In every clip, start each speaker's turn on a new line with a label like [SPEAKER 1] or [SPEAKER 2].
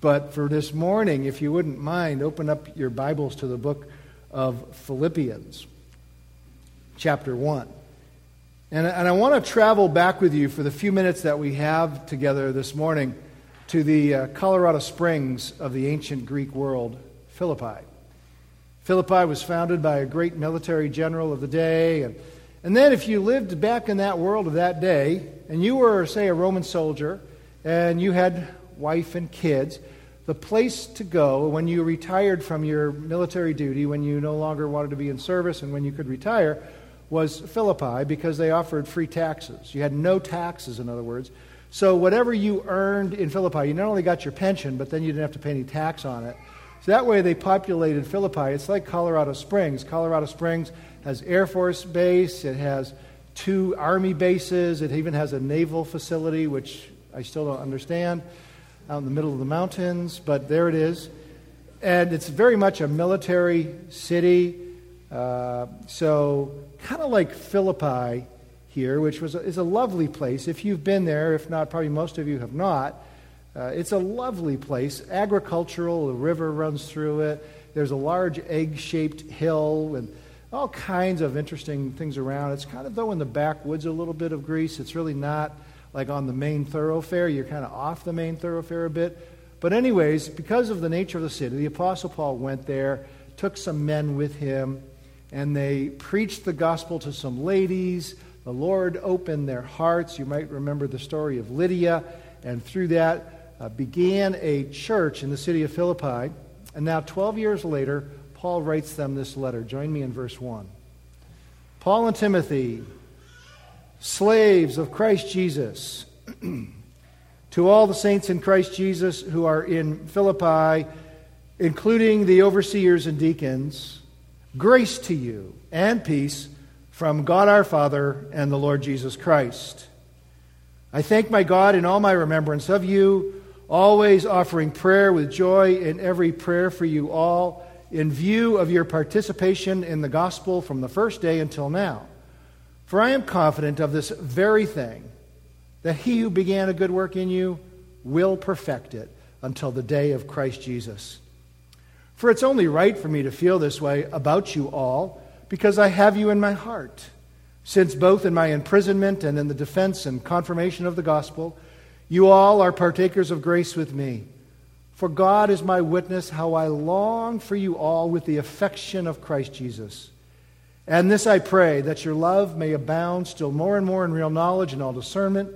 [SPEAKER 1] But for this morning, if you wouldn't mind, open up your Bibles to the book of Philippians, chapter 1. And, and I want to travel back with you for the few minutes that we have together this morning to the uh, Colorado Springs of the ancient Greek world, Philippi. Philippi was founded by a great military general of the day. And, and then, if you lived back in that world of that day, and you were, say, a Roman soldier, and you had wife and kids, the place to go when you retired from your military duty, when you no longer wanted to be in service, and when you could retire, was Philippi because they offered free taxes. You had no taxes, in other words. So, whatever you earned in Philippi, you not only got your pension, but then you didn't have to pay any tax on it. So that way they populated Philippi. It's like Colorado Springs. Colorado Springs has Air Force Base, it has two Army bases, it even has a naval facility, which I still don't understand, out in the middle of the mountains, but there it is. And it's very much a military city. Uh, so, kind of like Philippi here, which was a, is a lovely place. If you've been there, if not, probably most of you have not. Uh, it's a lovely place, agricultural. The river runs through it. There's a large egg shaped hill and all kinds of interesting things around. It's kind of, though, in the backwoods a little bit of Greece. It's really not like on the main thoroughfare. You're kind of off the main thoroughfare a bit. But, anyways, because of the nature of the city, the Apostle Paul went there, took some men with him, and they preached the gospel to some ladies. The Lord opened their hearts. You might remember the story of Lydia, and through that, uh, began a church in the city of Philippi. And now, 12 years later, Paul writes them this letter. Join me in verse 1. Paul and Timothy, slaves of Christ Jesus, to all the saints in Christ Jesus who are in Philippi, including the overseers and deacons, grace to you and peace from God our Father and the Lord Jesus Christ. I thank my God in all my remembrance of you always offering prayer with joy in every prayer for you all, in view of your participation in the gospel from the first day until now. For I am confident of this very thing, that he who began a good work in you will perfect it until the day of Christ Jesus. For it's only right for me to feel this way about you all, because I have you in my heart. Since both in my imprisonment and in the defense and confirmation of the gospel, you all are partakers of grace with me. For God is my witness how I long for you all with the affection of Christ Jesus. And this I pray, that your love may abound still more and more in real knowledge and all discernment,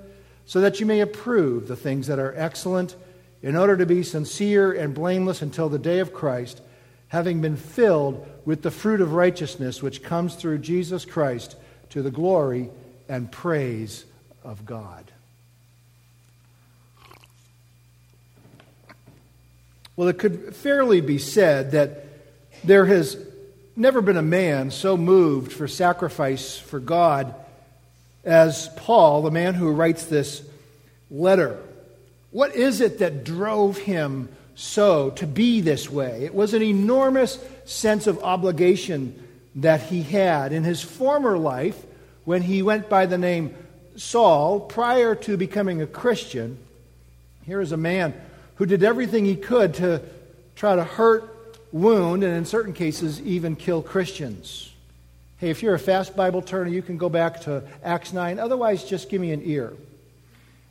[SPEAKER 1] so that you may approve the things that are excellent, in order to be sincere and blameless until the day of Christ, having been filled with the fruit of righteousness which comes through Jesus Christ to the glory and praise of God. Well, it could fairly be said that there has never been a man so moved for sacrifice for God as Paul, the man who writes this letter. What is it that drove him so to be this way? It was an enormous sense of obligation that he had in his former life when he went by the name Saul prior to becoming a Christian. Here is a man who did everything he could to try to hurt, wound, and in certain cases, even kill Christians. Hey, if you're a fast Bible turner, you can go back to Acts 9. Otherwise, just give me an ear.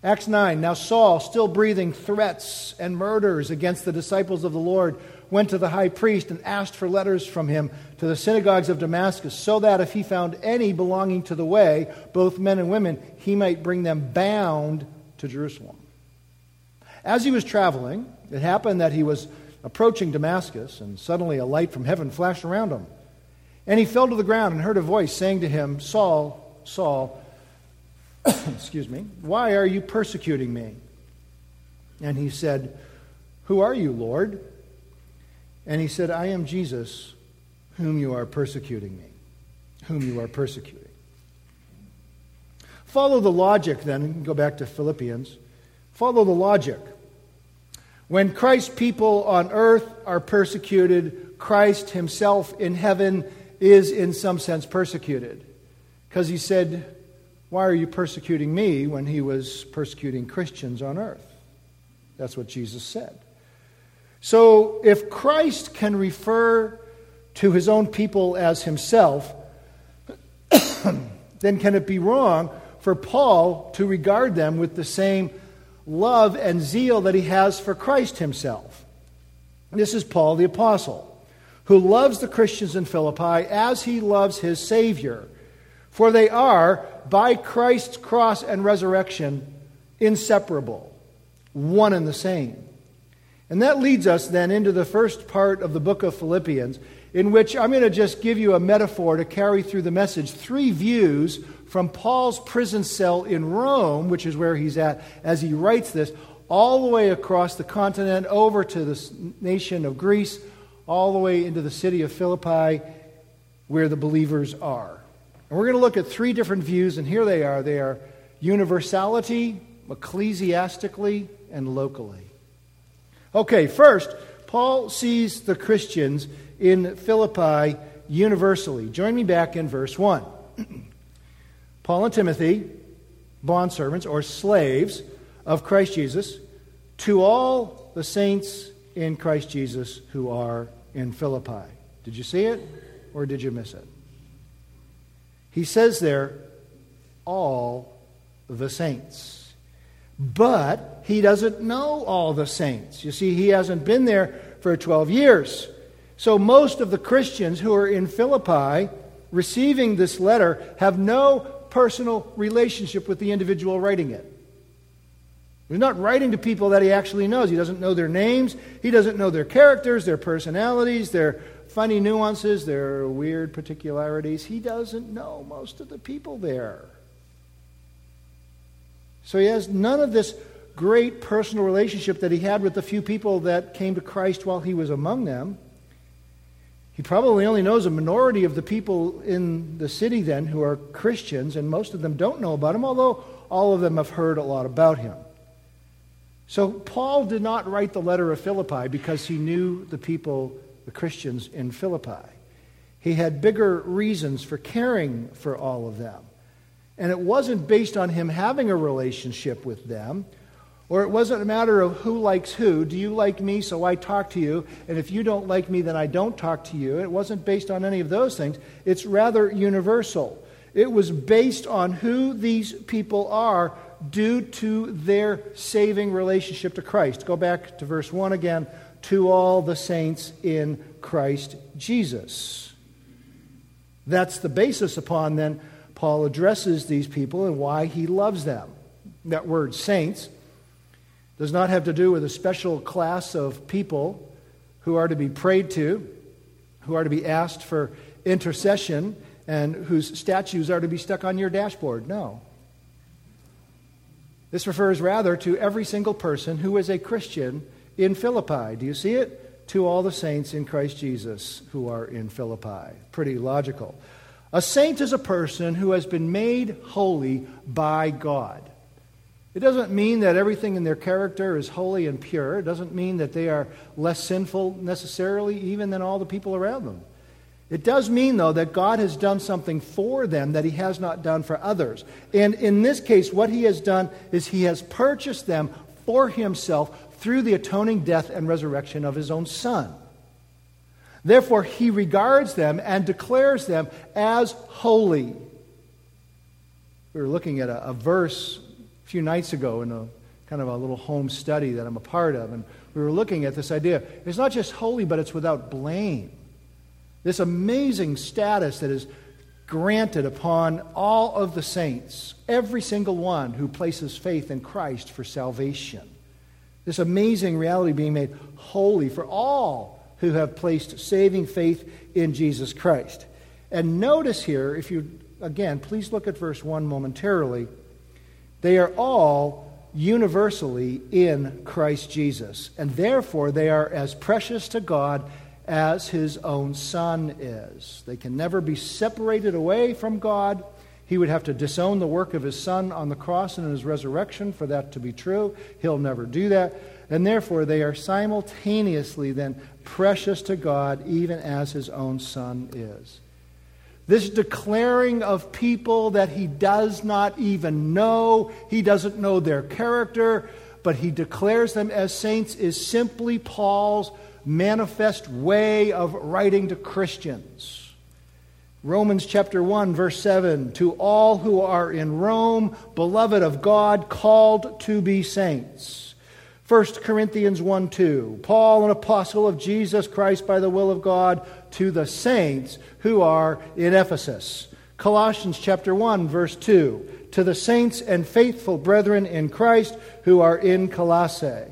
[SPEAKER 1] Acts 9. Now, Saul, still breathing threats and murders against the disciples of the Lord, went to the high priest and asked for letters from him to the synagogues of Damascus, so that if he found any belonging to the way, both men and women, he might bring them bound to Jerusalem. As he was traveling, it happened that he was approaching Damascus, and suddenly a light from heaven flashed around him. And he fell to the ground and heard a voice saying to him, Saul, Saul, excuse me, why are you persecuting me? And he said, Who are you, Lord? And he said, I am Jesus, whom you are persecuting me, whom you are persecuting. Follow the logic then, go back to Philippians. Follow the logic. When Christ's people on earth are persecuted, Christ himself in heaven is in some sense persecuted. Because he said, Why are you persecuting me when he was persecuting Christians on earth? That's what Jesus said. So, if Christ can refer to his own people as himself, then can it be wrong for Paul to regard them with the same love and zeal that he has for Christ himself? This is Paul the Apostle, who loves the Christians in Philippi as he loves his Savior. For they are, by Christ's cross and resurrection, inseparable, one and the same. And that leads us then into the first part of the book of Philippians, in which I'm going to just give you a metaphor to carry through the message. Three views from Paul's prison cell in Rome, which is where he's at as he writes this, all the way across the continent, over to the nation of Greece, all the way into the city of Philippi, where the believers are. And we're going to look at three different views, and here they are. They are universality, ecclesiastically, and locally. Okay, first, Paul sees the Christians in Philippi universally. Join me back in verse 1. Paul and Timothy, bondservants or slaves of Christ Jesus, to all the saints in Christ Jesus who are in Philippi. Did you see it or did you miss it? He says there, all the saints. But he doesn't know all the saints. You see, he hasn't been there for 12 years. So most of the Christians who are in Philippi receiving this letter have no personal relationship with the individual writing it. He's not writing to people that he actually knows. He doesn't know their names. He doesn't know their characters, their personalities, their funny nuances, their weird particularities. He doesn't know most of the people there. So he has none of this great personal relationship that he had with the few people that came to Christ while he was among them. He probably only knows a minority of the people in the city then who are Christians, and most of them don't know about him, although all of them have heard a lot about him. So Paul did not write the letter of Philippi because he knew the people, the Christians in Philippi. He had bigger reasons for caring for all of them. And it wasn't based on him having a relationship with them or it wasn't a matter of who likes who. Do you like me, so I talk to you? And if you don't like me, then I don't talk to you. It wasn't based on any of those things. It's rather universal. It was based on who these people are due to their saving relationship to Christ. Go back to verse 1 again. To all the saints in Christ Jesus. That's the basis upon then Paul addresses these people and why he loves them. That word saints does not have to do with a special class of people who are to be prayed to, who are to be asked for intercession, and whose statues are to be stuck on your dashboard. No. This refers rather to every single person who is a Christian in Philippi. Do you see it? To all the saints in Christ Jesus who are in Philippi. Pretty logical. A saint is a person who has been made holy by God. It doesn't mean that everything in their character is holy and pure. It doesn't mean that they are less sinful necessarily, even than all the people around them. It does mean, though, that God has done something for them that He has not done for others. And in this case, what He has done is He has purchased them for Himself through the atoning death and resurrection of His own Son. Therefore, He regards them and declares them as holy. We were looking at a, a verse few nights ago in a kind of a little home study that I'm a part of, and we were looking at this idea. It's not just holy, but it's without blame. This amazing status that is granted upon all of the saints, every single one who places faith in Christ for salvation. This amazing reality being made holy for all who have placed saving faith in Jesus Christ. And notice here, if you, again, please look at verse 1 momentarily. They are all universally in Christ Jesus, and therefore they are as precious to God as his own Son is. They can never be separated away from God. He would have to disown the work of his Son on the cross and in his resurrection for that to be true. He'll never do that. And therefore, they are simultaneously then precious to God, even as his own Son is. This declaring of people that he does not even know, he doesn't know their character, but he declares them as saints, is simply Paul's manifest way of writing to Christians. Romans chapter 1, verse 7 To all who are in Rome, beloved of God, called to be saints. 1 Corinthians 1 2 Paul, an apostle of Jesus Christ by the will of God, to the saints who are in Ephesus. Colossians chapter 1, verse 2 To the saints and faithful brethren in Christ who are in Colossae.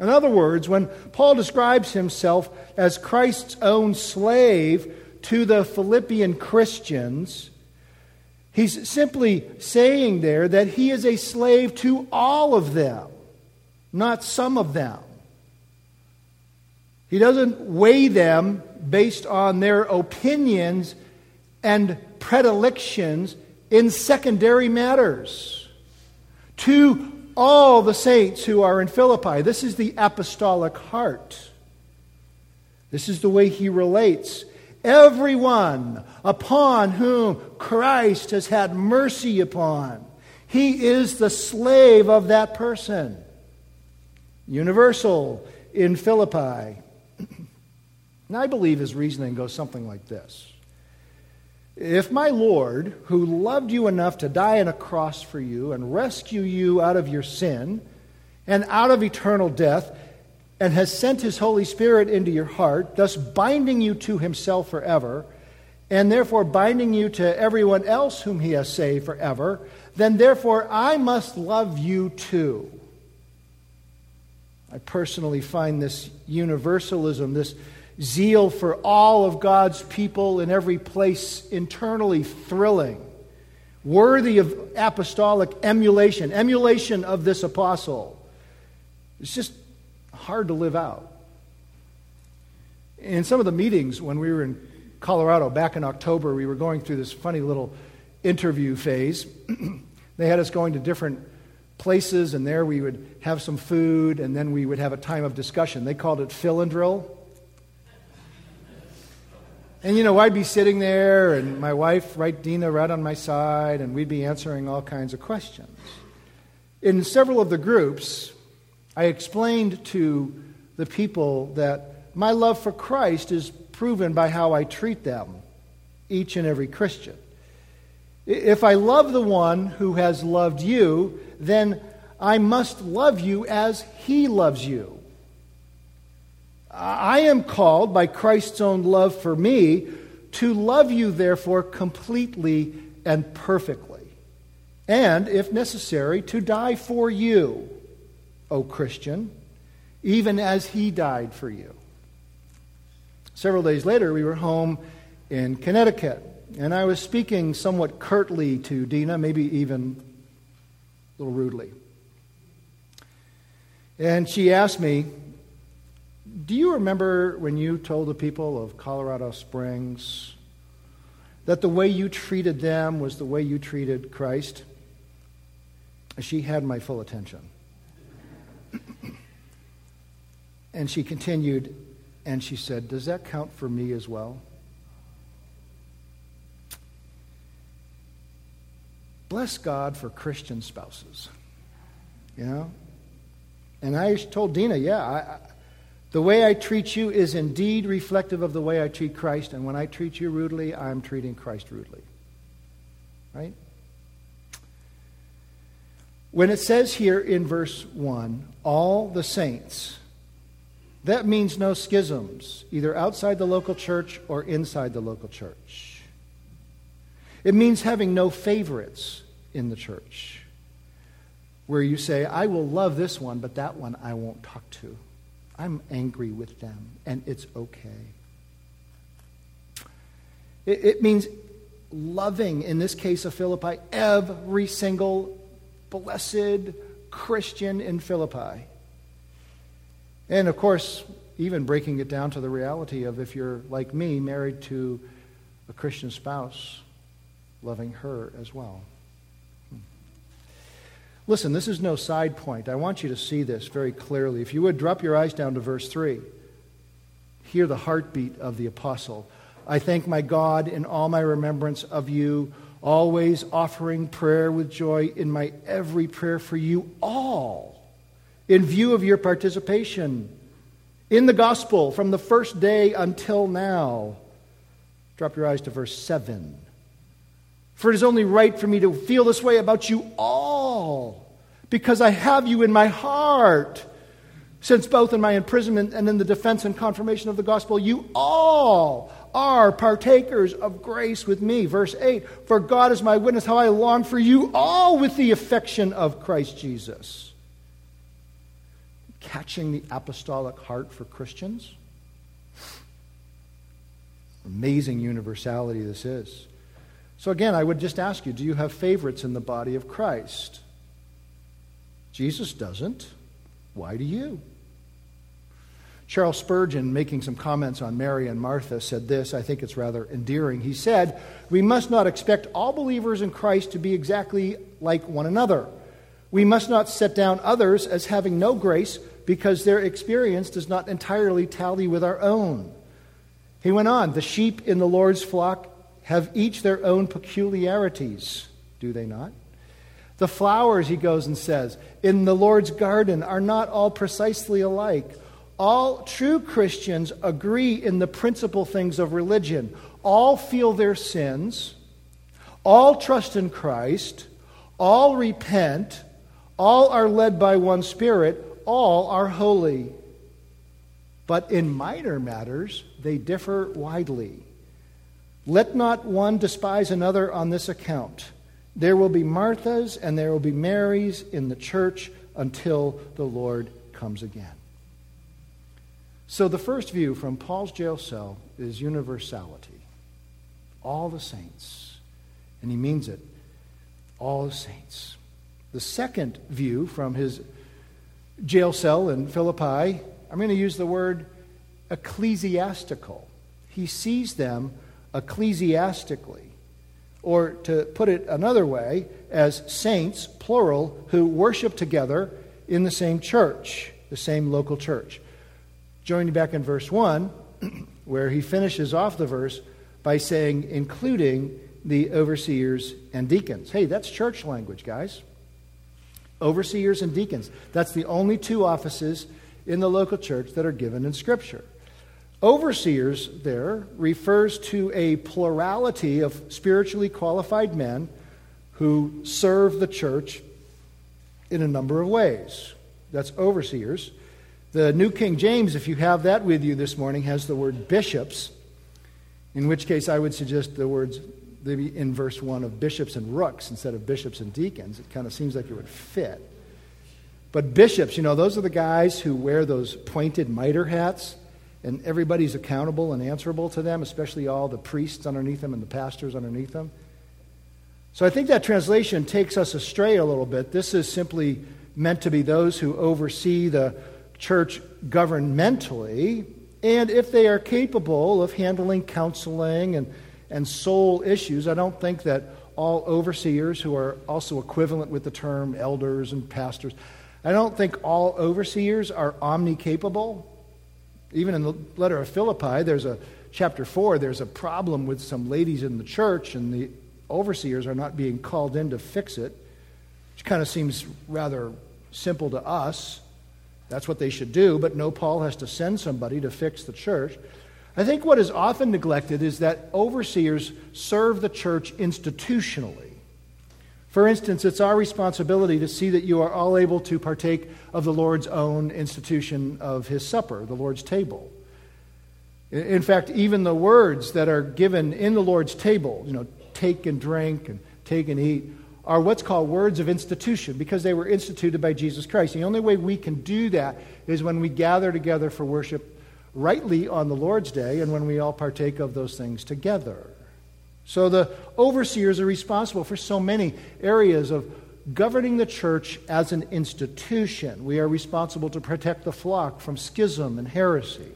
[SPEAKER 1] In other words, when Paul describes himself as Christ's own slave, to the Philippian Christians, he's simply saying there that he is a slave to all of them, not some of them. He doesn't weigh them based on their opinions and predilections in secondary matters. To all the saints who are in Philippi, this is the apostolic heart. This is the way he relates everyone upon whom Christ has had mercy upon. He is the slave of that person. Universal in Philippi. And I believe his reasoning goes something like this If my Lord, who loved you enough to die on a cross for you and rescue you out of your sin and out of eternal death, and has sent his Holy Spirit into your heart, thus binding you to himself forever, and therefore binding you to everyone else whom he has saved forever, then therefore I must love you too. I personally find this universalism, this zeal for all of God's people in every place internally thrilling, worthy of apostolic emulation, emulation of this apostle. It's just hard to live out. In some of the meetings when we were in Colorado back in October, we were going through this funny little interview phase. they had us going to different places, and there we would have some food, and then we would have a time of discussion. They called it fill and drill. And you know, I'd be sitting there, and my wife, right, Dina, right on my side, and we'd be answering all kinds of questions. In several of the groups, I explained to the people that my love for Christ is proven by how I treat them, each and every Christian. If I love the one who has loved you, then I must love you as he loves you. I am called by Christ's own love for me to love you, therefore, completely and perfectly. And, if necessary, to die for you. O Christian, even as he died for you. Several days later, we were home in Connecticut, and I was speaking somewhat curtly to Dina, maybe even a little rudely. And she asked me, Do you remember when you told the people of Colorado Springs that the way you treated them was the way you treated Christ? She had my full attention. And she continued and she said, Does that count for me as well? Bless God for Christian spouses. You know? And I told Dina, yeah, I, the way I treat you is indeed reflective of the way I treat Christ. And when I treat you rudely, I'm treating Christ rudely. Right? When it says here in verse 1, all the saints, that means no schisms, either outside the local church or inside the local church. It means having no favorites in the church, where you say, I will love this one, but that one I won't talk to. I'm angry with them, and it's okay. It, it means loving, in this case of Philippi, every single blessed Christian in Philippi. And of course, even breaking it down to the reality of if you're like me, married to a Christian spouse, loving her as well. Listen, this is no side point. I want you to see this very clearly. If you would drop your eyes down to verse 3, hear the heartbeat of the apostle. I thank my God in all my remembrance of you always offering prayer with joy in my every prayer for you all, in view of your participation in the gospel from the first day until now. Drop your eyes to verse 7. For it is only right for me to feel this way about you all, because I have you in my heart. Since both in my imprisonment and in the defense and confirmation of the gospel, you all are partakers of grace with me. Verse 8 For God is my witness how I long for you all with the affection of Christ Jesus. Catching the apostolic heart for Christians? Amazing universality this is. So, again, I would just ask you do you have favorites in the body of Christ? Jesus doesn't. Why do you? Charles Spurgeon, making some comments on Mary and Martha, said this. I think it's rather endearing. He said, We must not expect all believers in Christ to be exactly like one another. We must not set down others as having no grace because their experience does not entirely tally with our own. He went on, The sheep in the Lord's flock have each their own peculiarities, do they not? The flowers, he goes and says, in the Lord's garden are not all precisely alike. All true Christians agree in the principal things of religion. All feel their sins. All trust in Christ. All repent. All are led by one Spirit. All are holy. But in minor matters, they differ widely. Let not one despise another on this account. There will be Marthas and there will be Marys in the church until the Lord comes again. So, the first view from Paul's jail cell is universality. All the saints. And he means it. All the saints. The second view from his jail cell in Philippi, I'm going to use the word ecclesiastical. He sees them ecclesiastically. Or to put it another way, as saints, plural, who worship together in the same church, the same local church. Joining back in verse 1, where he finishes off the verse by saying, including the overseers and deacons. Hey, that's church language, guys. Overseers and deacons. That's the only two offices in the local church that are given in Scripture. Overseers there refers to a plurality of spiritually qualified men who serve the church in a number of ways. That's overseers. The New King James, if you have that with you this morning, has the word bishops, in which case I would suggest the words in verse 1 of bishops and rooks instead of bishops and deacons. It kind of seems like it would fit. But bishops, you know, those are the guys who wear those pointed mitre hats, and everybody's accountable and answerable to them, especially all the priests underneath them and the pastors underneath them. So I think that translation takes us astray a little bit. This is simply meant to be those who oversee the church governmentally, and if they are capable of handling counseling and, and soul issues, I don't think that all overseers, who are also equivalent with the term elders and pastors, I don't think all overseers are omnicapable. Even in the letter of Philippi, there's a chapter 4, there's a problem with some ladies in the church, and the overseers are not being called in to fix it, which kind of seems rather simple to us. That's what they should do, but no, Paul has to send somebody to fix the church. I think what is often neglected is that overseers serve the church institutionally. For instance, it's our responsibility to see that you are all able to partake of the Lord's own institution of his supper, the Lord's table. In fact, even the words that are given in the Lord's table, you know, take and drink and take and eat, are what's called words of institution because they were instituted by Jesus Christ. The only way we can do that is when we gather together for worship rightly on the Lord's day and when we all partake of those things together. So the overseers are responsible for so many areas of governing the church as an institution. We are responsible to protect the flock from schism and heresy.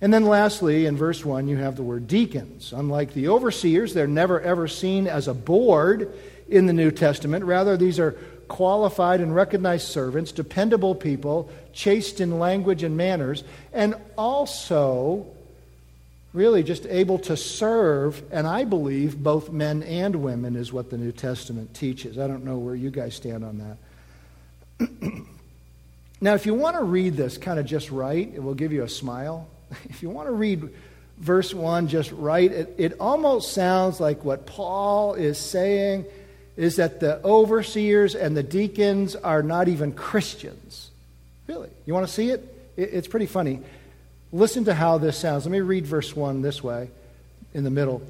[SPEAKER 1] And then lastly, in verse 1, you have the word deacons. Unlike the overseers, they're never ever seen as a board in the New Testament. Rather, these are qualified and recognized servants, dependable people, chaste in language and manners, and also really just able to serve, and I believe both men and women is what the New Testament teaches. I don't know where you guys stand on that. now, if you want to read this kind of just right, it will give you a smile. If you want to read verse 1 just right, it, it almost sounds like what Paul is saying is that the overseers and the deacons are not even Christians. Really? You want to see it? it it's pretty funny. Listen to how this sounds. Let me read verse 1 this way in the middle.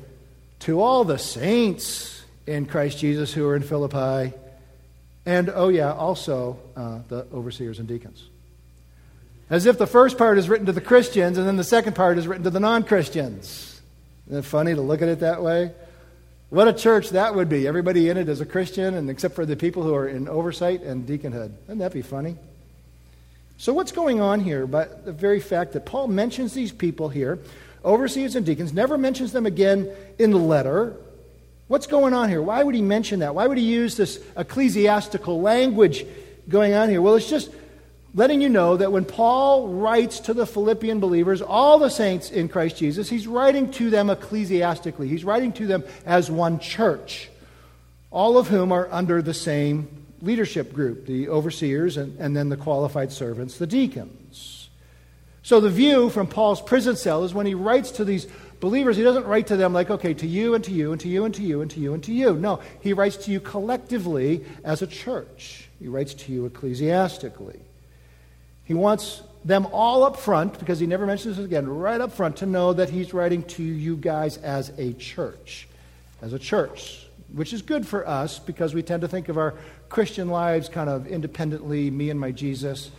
[SPEAKER 1] To all the saints in Christ Jesus who are in Philippi, and oh, yeah, also uh, the overseers and deacons. As if the first part is written to the Christians and then the second part is written to the non Christians. Isn't it funny to look at it that way? What a church that would be. Everybody in it is a Christian, and except for the people who are in oversight and deaconhood. Wouldn't that be funny? So, what's going on here? But the very fact that Paul mentions these people here, overseers and deacons, never mentions them again in the letter. What's going on here? Why would he mention that? Why would he use this ecclesiastical language going on here? Well, it's just letting you know that when Paul writes to the Philippian believers, all the saints in Christ Jesus, he's writing to them ecclesiastically. He's writing to them as one church, all of whom are under the same leadership group, the overseers, and, and then the qualified servants, the deacons. So the view from Paul's prison cell is when he writes to these believers, he doesn't write to them like, okay, to you and to you and to you and to you and to you and to you. No, he writes to you collectively as a church. He writes to you ecclesiastically. He wants them all up front, because he never mentions this again, right up front, to know that he's writing to you guys as a church. As a church which is good for us because we tend to think of our Christian lives kind of independently, me and my Jesus,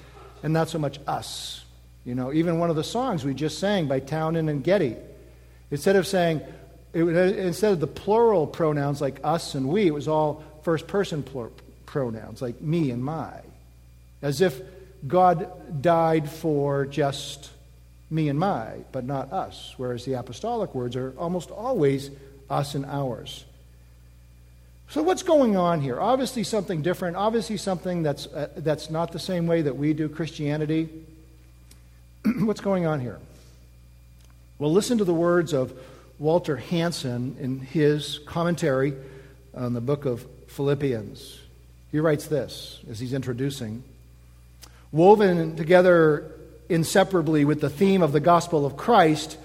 [SPEAKER 1] and not so much us. You know, even one of the songs we just sang by Townend and Getty, instead of saying, it, instead of the plural pronouns like us and we, it was all first person plur- pronouns like me and my. As if God died for just me and my, but not us, whereas the apostolic words are almost always us and ours. So, what's going on here? Obviously, something different. Obviously, something that's, uh, that's not the same way that we do Christianity. what's going on here? Well, listen to the words of Walter Hansen in his commentary on the book of Philippians. He writes this as he's introducing Woven together inseparably with the theme of the gospel of Christ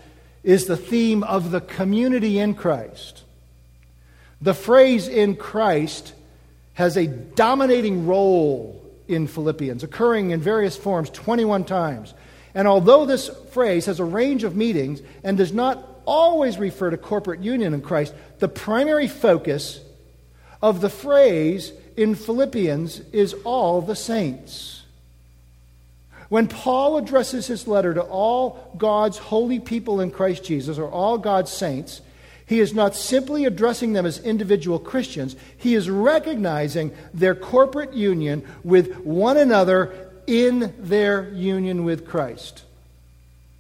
[SPEAKER 1] is the theme of the community in Christ. The phrase in Christ has a dominating role in Philippians, occurring in various forms 21 times. And although this phrase has a range of meanings and does not always refer to corporate union in Christ, the primary focus of the phrase in Philippians is all the saints. When Paul addresses his letter to all God's holy people in Christ Jesus, or all God's saints, he is not simply addressing them as individual Christians, he is recognizing their corporate union with one another in their union with Christ.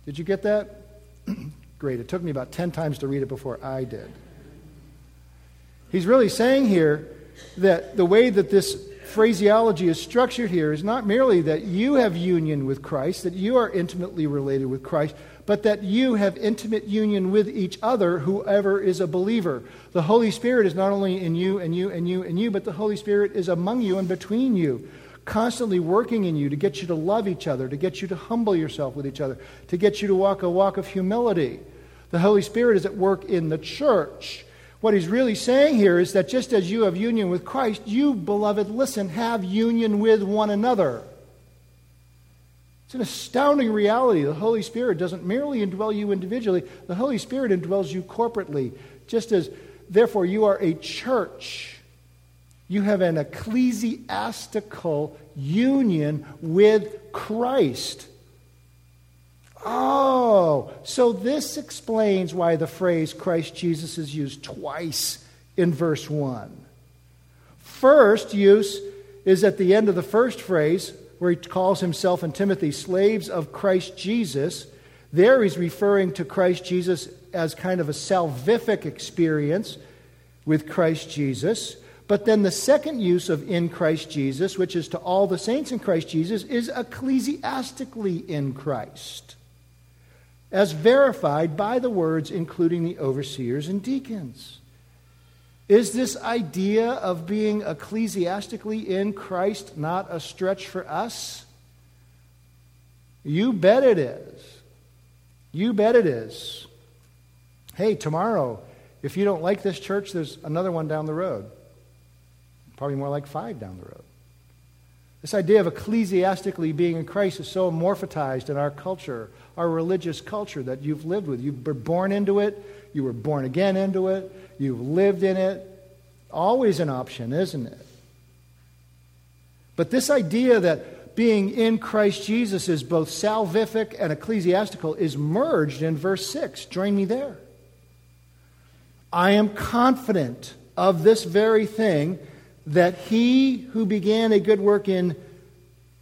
[SPEAKER 1] Did you get that? Great. It took me about 10 times to read it before I did. He's really saying here that the way that this phraseology is structured here is not merely that you have union with Christ, that you are intimately related with Christ, but that you have intimate union with each other, whoever is a believer. The Holy Spirit is not only in you and you and you and you, but the Holy Spirit is among you and between you, constantly working in you to get you to love each other, to get you to humble yourself with each other, to get you to walk a walk of humility. The Holy Spirit is at work in the church. What he's really saying here is that just as you have union with Christ, you, beloved, listen, have union with one another. It's an astounding reality. The Holy Spirit doesn't merely indwell you individually, the Holy Spirit indwells you corporately. Just as, therefore, you are a church, you have an ecclesiastical union with Christ. Oh, so this explains why the phrase Christ Jesus is used twice in verse 1. First use is at the end of the first phrase, where he calls himself and Timothy slaves of Christ Jesus. There he's referring to Christ Jesus as kind of a salvific experience with Christ Jesus. But then the second use of in Christ Jesus, which is to all the saints in Christ Jesus, is ecclesiastically in Christ. as verified by the words including the overseers and deacons. Is this idea of being ecclesiastically in Christ not a stretch for us? You bet it is. You bet it is. Hey, tomorrow, if you don't like this church, there's another one down the road. Probably more like five down the road. This idea of ecclesiastically being in Christ is so amorphatized in our culture, our religious culture that you've lived with. You were born into it, you were born again into it, you've lived in it. Always an option, isn't it? But this idea that being in Christ Jesus is both salvific and ecclesiastical is merged in verse 6. Join me there. I am confident of this very thing that he who began a good work in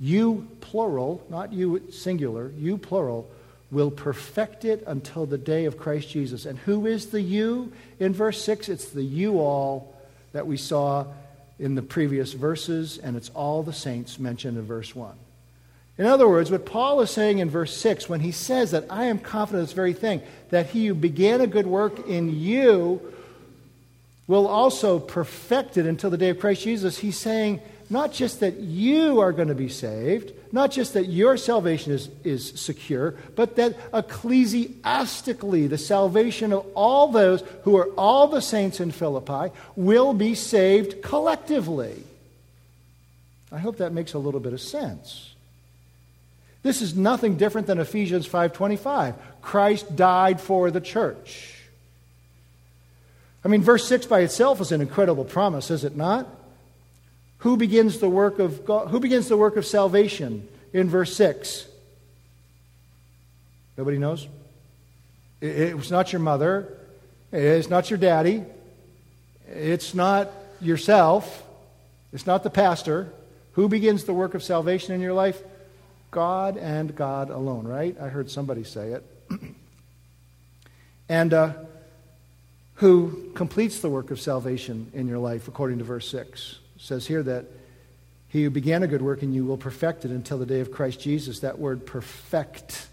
[SPEAKER 1] you, plural, not you singular, you, plural, will perfect it until the day of Christ Jesus. And who is the you? In verse 6, it's the you all that we saw in the previous verses, and it's all the saints mentioned in verse 1. In other words, what Paul is saying in verse 6, when he says that I am confident of this very thing, that he who began a good work in you will also perfect it until the day of Christ Jesus, he's saying not just that you are going to be saved, not just that your salvation is, is secure, but that ecclesiastically, the salvation of all those who are all the saints in Philippi will be saved collectively. I hope that makes a little bit of sense. This is nothing different than Ephesians 5:25. Christ died for the church. I mean, verse 6 by itself is an incredible promise, is it not? Who begins the work of God, who begins the work of salvation in verse 6? Nobody knows? It's not your mother. It's not your daddy. It's not yourself. It's not the pastor. Who begins the work of salvation in your life? God and God alone, right? I heard somebody say it. and uh, who completes the work of salvation in your life, according to verse 6. It says here that he who began a good work in you will perfect it until the day of Christ Jesus. That word perfect,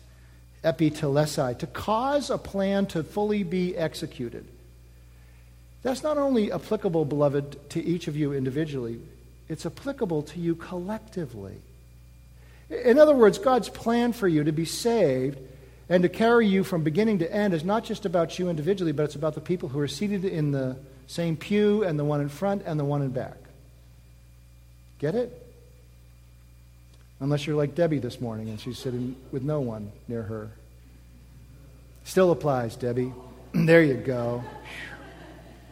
[SPEAKER 1] epitelesai, to cause a plan to fully be executed. That's not only applicable, beloved, to each of you individually, it's applicable to you collectively. In other words, God's plan for you to be saved and to carry you from beginning to end is not just about you individually, but it's about the people who are seated in the same pew and the one in front and the one in back. Get it? Unless you're like Debbie this morning and she's sitting with no one near her. Still applies, Debbie. there you go.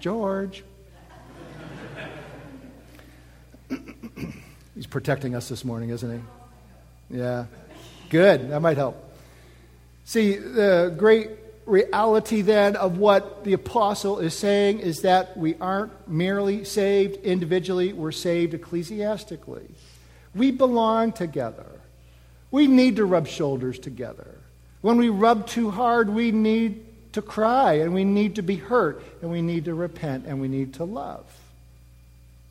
[SPEAKER 1] George. He's protecting us this morning, isn't he? Yeah. Good. That might help. See, the great reality then of what the apostle is saying is that we aren't merely saved individually, we're saved ecclesiastically. We belong together. We need to rub shoulders together. When we rub too hard, we need to cry and we need to be hurt and we need to repent and we need to love.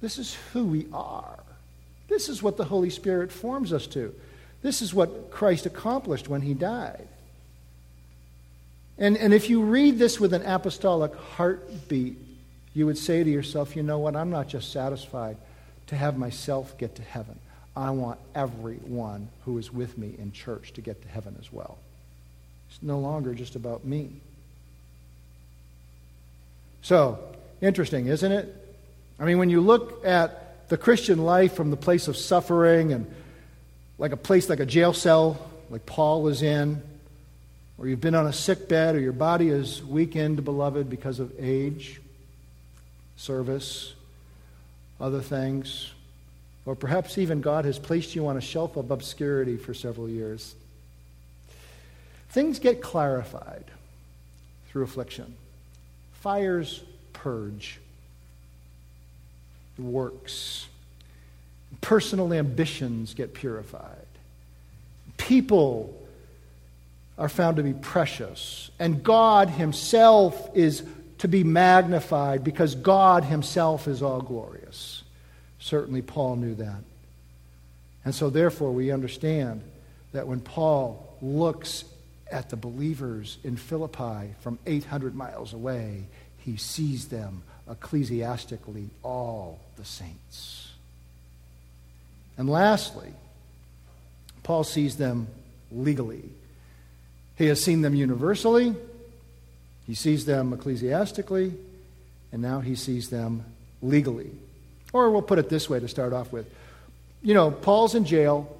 [SPEAKER 1] This is who we are. This is what the Holy Spirit forms us to. This is what Christ accomplished when he died. And, and if you read this with an apostolic heartbeat, you would say to yourself, you know what? I'm not just satisfied to have myself get to heaven. I want everyone who is with me in church to get to heaven as well. It's no longer just about me. So, interesting, isn't it? I mean, when you look at the Christian life from the place of suffering and like a place like a jail cell, like Paul is in, or you've been on a sick bed, or your body is weakened, beloved, because of age, service, other things, or perhaps even God has placed you on a shelf of obscurity for several years. Things get clarified through affliction. Fires purge. Works. Personal ambitions get purified. People are found to be precious. And God Himself is to be magnified because God Himself is all glorious. Certainly, Paul knew that. And so, therefore, we understand that when Paul looks at the believers in Philippi from 800 miles away. He sees them ecclesiastically, all the saints. And lastly, Paul sees them legally. He has seen them universally, he sees them ecclesiastically, and now he sees them legally. Or we'll put it this way to start off with. You know, Paul's in jail.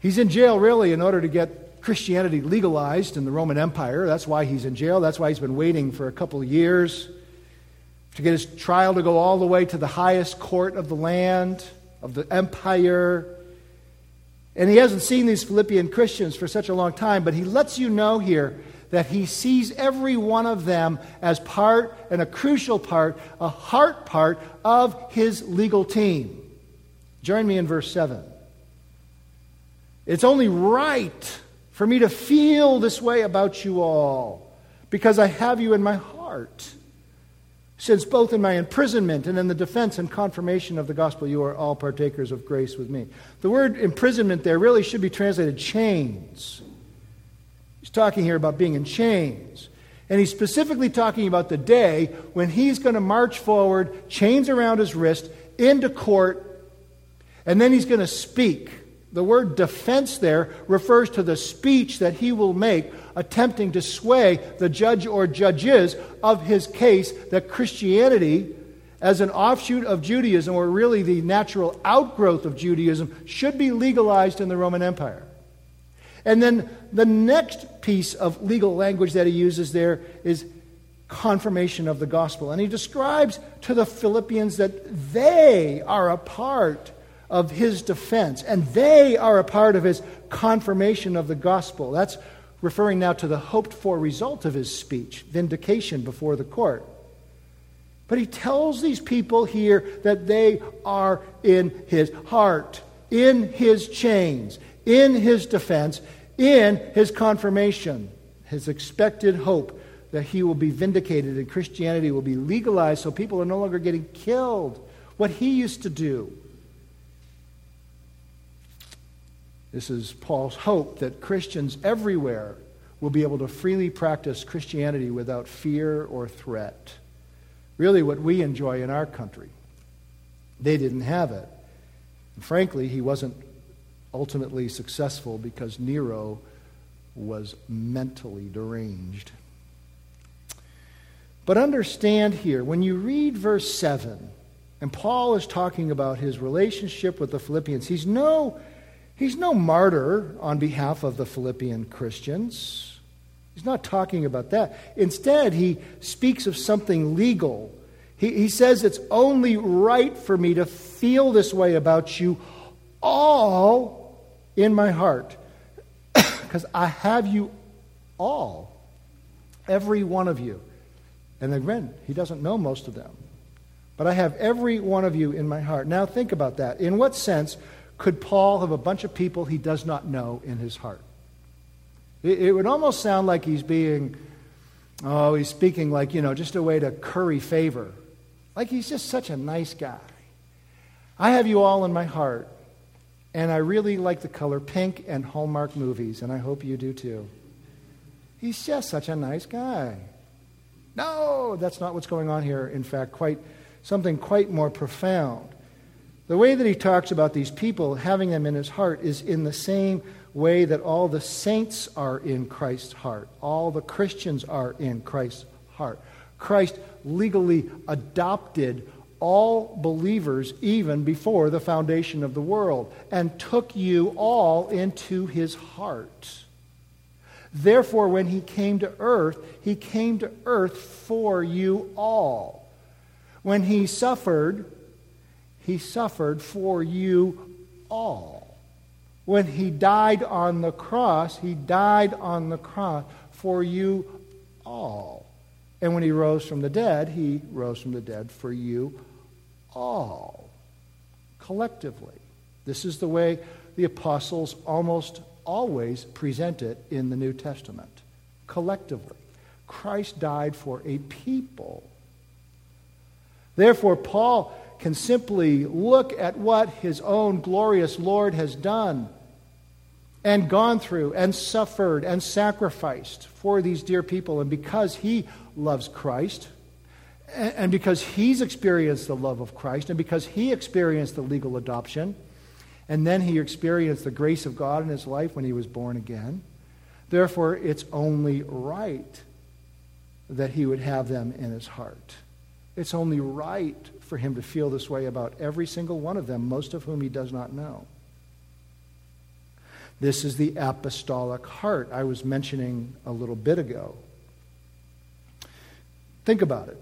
[SPEAKER 1] He's in jail really in order to get Christianity legalized in the Roman Empire. That's why he's in jail. That's why he's been waiting for a couple of years to get his trial to go all the way to the highest court of the land, of the empire. And he hasn't seen these Philippian Christians for such a long time, but he lets you know here that he sees every one of them as part and a crucial part, a heart part of his legal team. Join me in verse 7. It's only right for me to feel this way about you all because I have you in my heart. Since both in my imprisonment and in the defense and confirmation of the gospel, you are all partakers of grace with me. The word imprisonment there really should be translated chains. He's talking here about being in chains. And he's specifically talking about the day when he's going to march forward, chains around his wrist, into court, and then he's going to speak. The word defense there refers to the speech that he will make attempting to sway the judge or judges of his case that Christianity, as an offshoot of Judaism, or really the natural outgrowth of Judaism, should be legalized in the Roman Empire. And then the next piece of legal language that he uses there is confirmation of the gospel. And he describes to the Philippians that they are a part of his defense and they are a part of his confirmation of the gospel. That's referring now to the hoped for result of his speech, vindication before the court. But he tells these people here that they are in his heart, in his chains, in his defense, in his confirmation, his expected hope that he will be vindicated and Christianity will be legalized so people are no longer getting killed. What he used to do. This is Paul's hope that Christians everywhere will be able to freely practice Christianity without fear or threat. Really, what we enjoy in our country. They didn't have it. And frankly, he wasn't ultimately successful because Nero was mentally deranged. But understand here, when you read verse 7, and Paul is talking about his relationship with the Philippians, he's no He's no martyr on behalf of the Philippian Christians. He's not talking about that. Instead, he speaks of something legal. He, he says it's only right for me to feel this way about you all in my heart. Because I have you all, every one of you. And again, he doesn't know most of them. But I have every one of you in my heart. Now think about that. In what sense could Paul have a bunch of people he does not know in his heart? It, it would almost sound like he's being, oh, he's speaking like, you know, just a way to curry favor. Like he's just such a nice guy. I have you all in my heart, and I really like the color pink and Hallmark movies, and I hope you do too. He's just such a nice guy. No, that's not what's going on here. In fact, quite something quite more profound. The way that he talks about these people, having them in his heart, is in the same way that all the saints are in Christ's heart. All the Christians are in Christ's heart. Christ legally adopted all believers even before the foundation of the world and took you all into his heart. Therefore, when he came to earth, he came to earth for you all. When he suffered, he suffered for you all. When he died on the cross, he died on the cross for you all. And when he rose from the dead, he rose from the dead for you all. Collectively. This is the way the apostles almost always present it in the New Testament. Collectively. Christ died for a people. Therefore, Paul can simply look at what his own glorious Lord has done and gone through and suffered and sacrificed for these dear people. And because he loves Christ, and because he's experienced the love of Christ, and because he experienced the legal adoption, and then he experienced the grace of God in his life when he was born again, therefore it's only right that he would have them in his heart. It's only right for him to feel this way about every single one of them, most of whom he does not know. This is the apostolic heart I was mentioning a little bit ago. Think about it.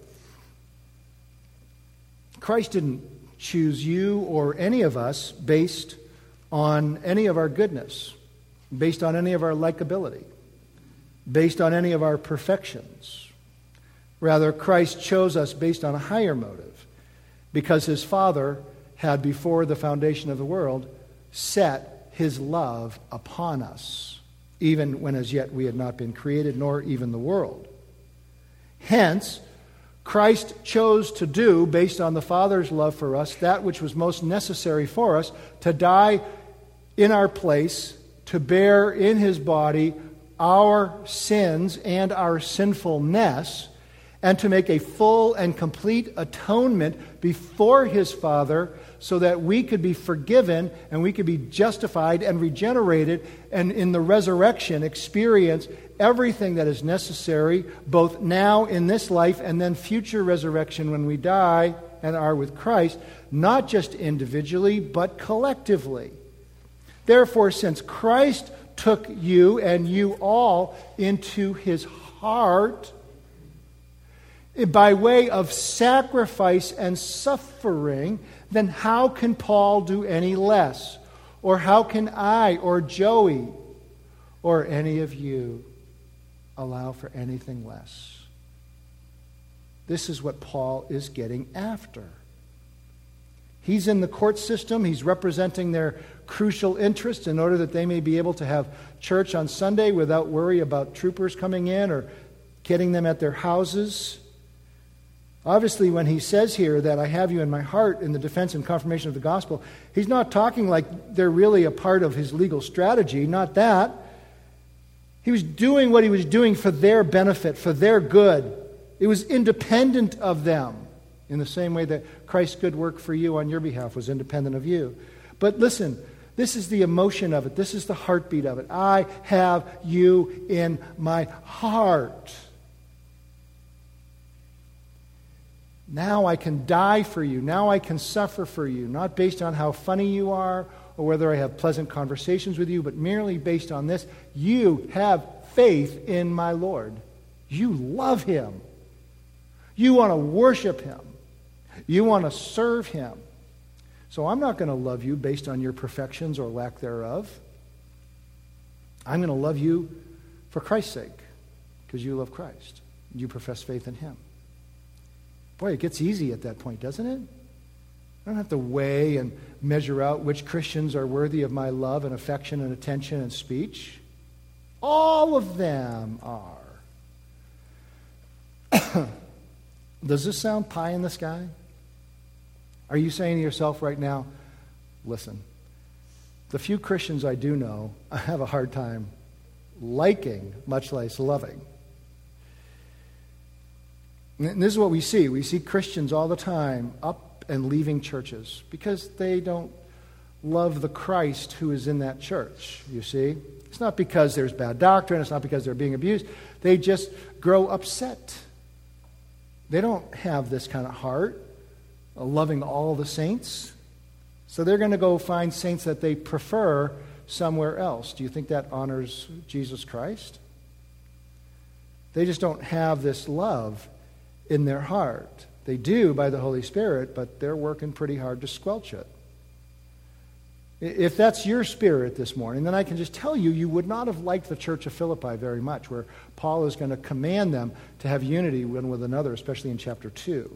[SPEAKER 1] Christ didn't choose you or any of us based on any of our goodness, based on any of our likability, based on any of our perfections. Rather, Christ chose us based on a higher motive because his Father had, before the foundation of the world, set his love upon us, even when as yet we had not been created, nor even the world. Hence, Christ chose to do, based on the Father's love for us, that which was most necessary for us to die in our place, to bear in his body our sins and our sinfulness, and to make a full and complete atonement before his Father so that we could be forgiven and we could be justified and regenerated and in the resurrection experience everything that is necessary, both now in this life and then future resurrection when we die and are with Christ, not just individually, but collectively. Therefore, since Christ took you and you all into his heart, by way of sacrifice and suffering, then how can Paul do any less? Or how can I or Joey or any of you allow for anything less? This is what Paul is getting after. He's in the court system, he's representing their crucial interests in order that they may be able to have church on Sunday without worry about troopers coming in or getting them at their houses. Obviously, when he says here that I have you in my heart in the defense and confirmation of the gospel, he's not talking like they're really a part of his legal strategy. Not that. He was doing what he was doing for their benefit, for their good. It was independent of them, in the same way that Christ's good work for you on your behalf was independent of you. But listen, this is the emotion of it, this is the heartbeat of it. I have you in my heart. Now I can die for you. Now I can suffer for you, not based on how funny you are or whether I have pleasant conversations with you, but merely based on this. You have faith in my Lord. You love him. You want to worship him. You want to serve him. So I'm not going to love you based on your perfections or lack thereof. I'm going to love you for Christ's sake because you love Christ. You profess faith in him. Boy, it gets easy at that point, doesn't it? I don't have to weigh and measure out which Christians are worthy of my love and affection and attention and speech. All of them are. Does this sound pie in the sky? Are you saying to yourself right now, listen, the few Christians I do know, I have a hard time liking, much less loving. And this is what we see. We see Christians all the time up and leaving churches because they don't love the Christ who is in that church, you see. It's not because there's bad doctrine, it's not because they're being abused. They just grow upset. They don't have this kind of heart, loving all the saints. So they're going to go find saints that they prefer somewhere else. Do you think that honors Jesus Christ? They just don't have this love in their heart. They do by the Holy Spirit, but they're working pretty hard to squelch it. If that's your spirit this morning, then I can just tell you, you would not have liked the church of Philippi very much, where Paul is going to command them to have unity one with another, especially in chapter 2,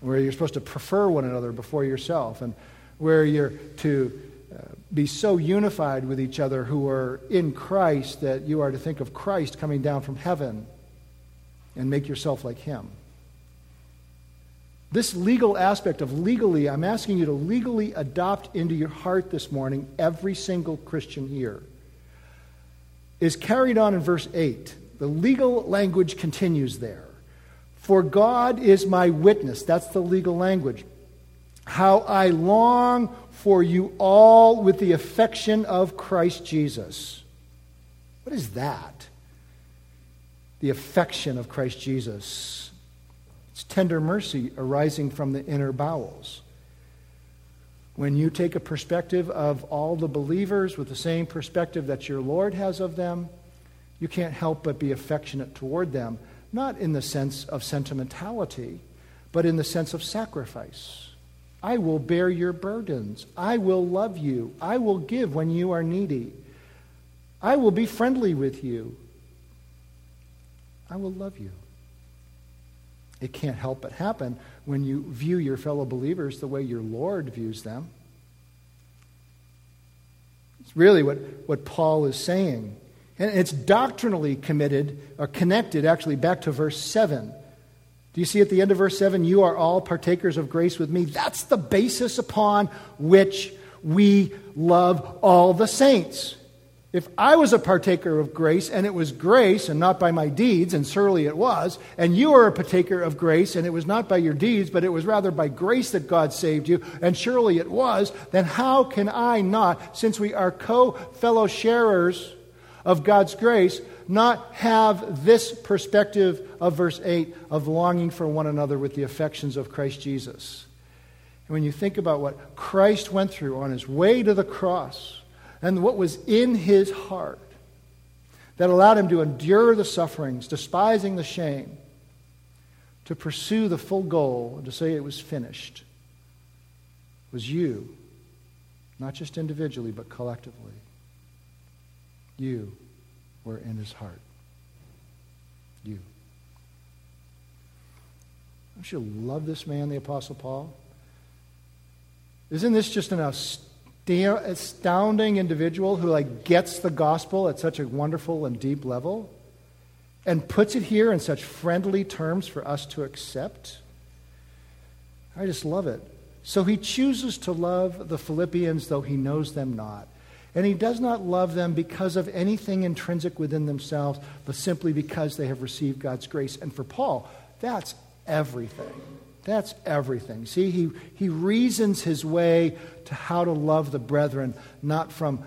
[SPEAKER 1] where you're supposed to prefer one another before yourself, and where you're to uh, be so unified with each other who are in Christ that you are to think of Christ coming down from heaven and make yourself like him. This legal aspect of legally, I'm asking you to legally adopt into your heart this morning every single Christian here, is carried on in verse 8. The legal language continues there. For God is my witness. That's the legal language. How I long for you all with the affection of Christ Jesus. What is that? The affection of Christ Jesus. It's tender mercy arising from the inner bowels. When you take a perspective of all the believers with the same perspective that your Lord has of them, you can't help but be affectionate toward them, not in the sense of sentimentality, but in the sense of sacrifice. I will bear your burdens. I will love you. I will give when you are needy. I will be friendly with you. I will love you. It can't help but happen when you view your fellow believers the way your Lord views them. It's really what, what Paul is saying. And it's doctrinally committed or connected actually back to verse 7. Do you see at the end of verse 7, you are all partakers of grace with me? That's the basis upon which we love all the saints. If I was a partaker of grace and it was grace and not by my deeds, and surely it was, and you are a partaker of grace and it was not by your deeds, but it was rather by grace that God saved you, and surely it was, then how can I not, since we are co fellow sharers of God's grace, not have this perspective of verse 8 of longing for one another with the affections of Christ Jesus? And when you think about what Christ went through on his way to the cross and what was in his heart that allowed him to endure the sufferings, despising the shame, to pursue the full goal, and to say it was finished, was you, not just individually, but collectively you were in his heart. You. Don't you love this man, the Apostle Paul? Isn't this just an astounding individual who like gets the gospel at such a wonderful and deep level and puts it here in such friendly terms for us to accept? I just love it. So he chooses to love the Philippians though he knows them not. And he does not love them because of anything intrinsic within themselves, but simply because they have received God's grace. And for Paul, that's everything. That's everything. See, he, he reasons his way to how to love the brethren, not from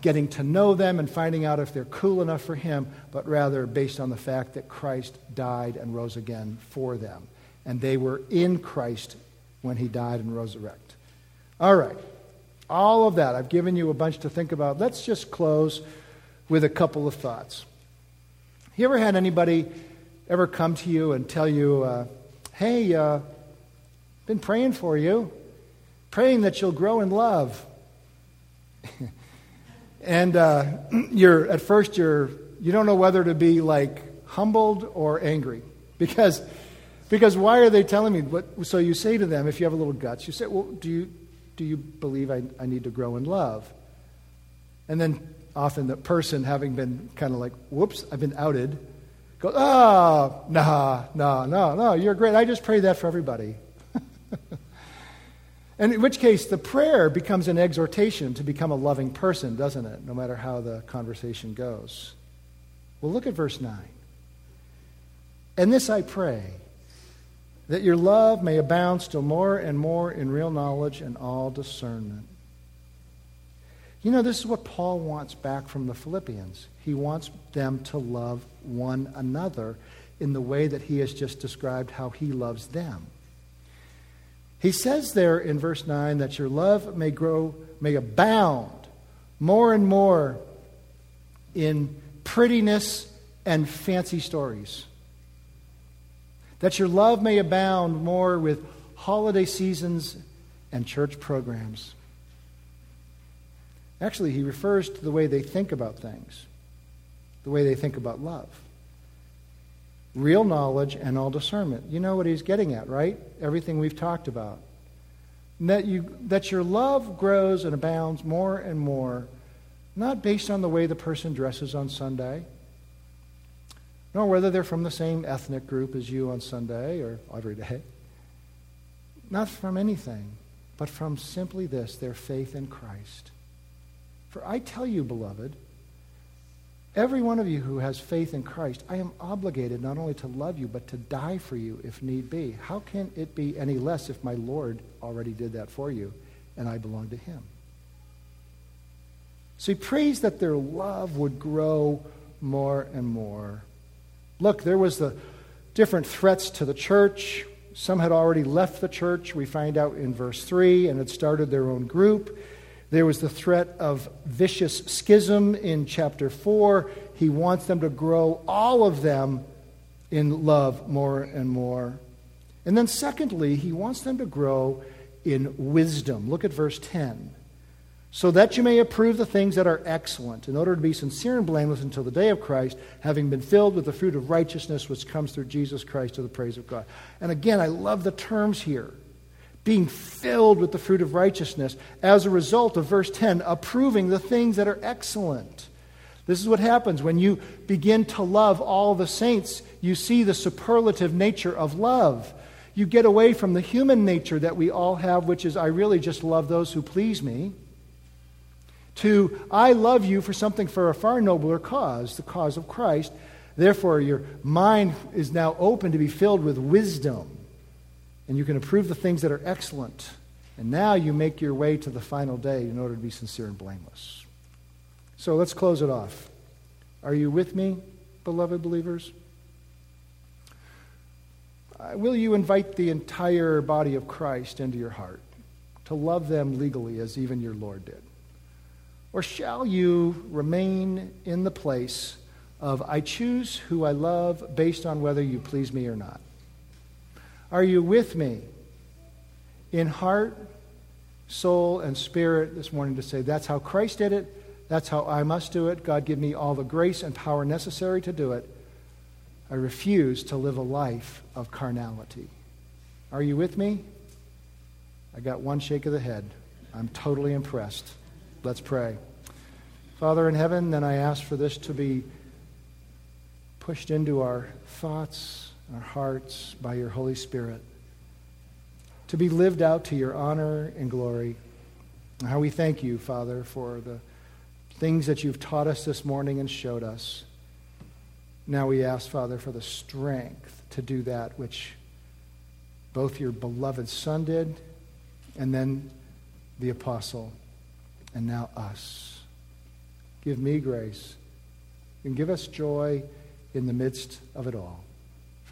[SPEAKER 1] getting to know them and finding out if they're cool enough for him, but rather based on the fact that Christ died and rose again for them. And they were in Christ when he died and resurrected. All right. All of that. I've given you a bunch to think about. Let's just close with a couple of thoughts. You ever had anybody ever come to you and tell you, uh, hey, uh, been praying for you, praying that you'll grow in love? and uh, you're at first you're you don't know whether to be like humbled or angry because because why are they telling me what so you say to them if you have a little guts you say well do you do you believe I, I need to grow in love? And then often the person, having been kind of like, whoops, I've been outed, goes, oh, nah, nah, nah, nah, you're great. I just pray that for everybody. and in which case, the prayer becomes an exhortation to become a loving person, doesn't it? No matter how the conversation goes. Well, look at verse 9. And this I pray that your love may abound still more and more in real knowledge and all discernment. You know, this is what Paul wants back from the Philippians. He wants them to love one another in the way that he has just described how he loves them. He says there in verse 9 that your love may grow, may abound more and more in prettiness and fancy stories that your love may abound more with holiday seasons and church programs. Actually, he refers to the way they think about things, the way they think about love. Real knowledge and all discernment. You know what he's getting at, right? Everything we've talked about. that, you, that your love grows and abounds more and more, not based on the way the person dresses on Sunday, nor whether they're from the same ethnic group as you on Sunday or every day. Not from anything, but from simply this their faith in Christ. For I tell you, beloved, every one of you who has faith in Christ, I am obligated not only to love you, but to die for you if need be. How can it be any less if my Lord already did that for you and I belong to him? So he prays that their love would grow more and more. Look, there was the different threats to the church. Some had already left the church, we find out in verse 3, and had started their own group. There was the threat of vicious schism in chapter 4. He wants them to grow, all of them, in love more and more. And then, secondly, he wants them to grow in wisdom. Look at verse 10. So that you may approve the things that are excellent, in order to be sincere and blameless until the day of Christ, having been filled with the fruit of righteousness which comes through Jesus Christ to the praise of God. And again, I love the terms here being filled with the fruit of righteousness as a result of verse 10, approving the things that are excellent. This is what happens when you begin to love all the saints. You see the superlative nature of love. You get away from the human nature that we all have, which is, I really just love those who please me, to, I love you for something for a far nobler cause, the cause of Christ. Therefore, your mind is now open to be filled with wisdom and you can approve the things that are excellent. And now you make your way to the final day in order to be sincere and blameless. So let's close it off. Are you with me, beloved believers? Uh, will you invite the entire body of Christ into your heart to love them legally as even your Lord did? Or shall you remain in the place of I choose who I love based on whether you please me or not? Are you with me in heart, soul, and spirit this morning to say, that's how Christ did it, that's how I must do it. God, give me all the grace and power necessary to do it. I refuse to live a life of carnality. Are you with me? I got one shake of the head. I'm totally impressed. Let's pray. Father in heaven, then I ask for this to be pushed into our thoughts our hearts by your Holy Spirit to be lived out to your honor and glory. And how we thank you, Father, for the things that you've taught us this morning and showed us. Now we ask, Father, for the strength to do that which both your beloved Son did and then the apostle and now us. Give me grace and give us joy in the midst of it all.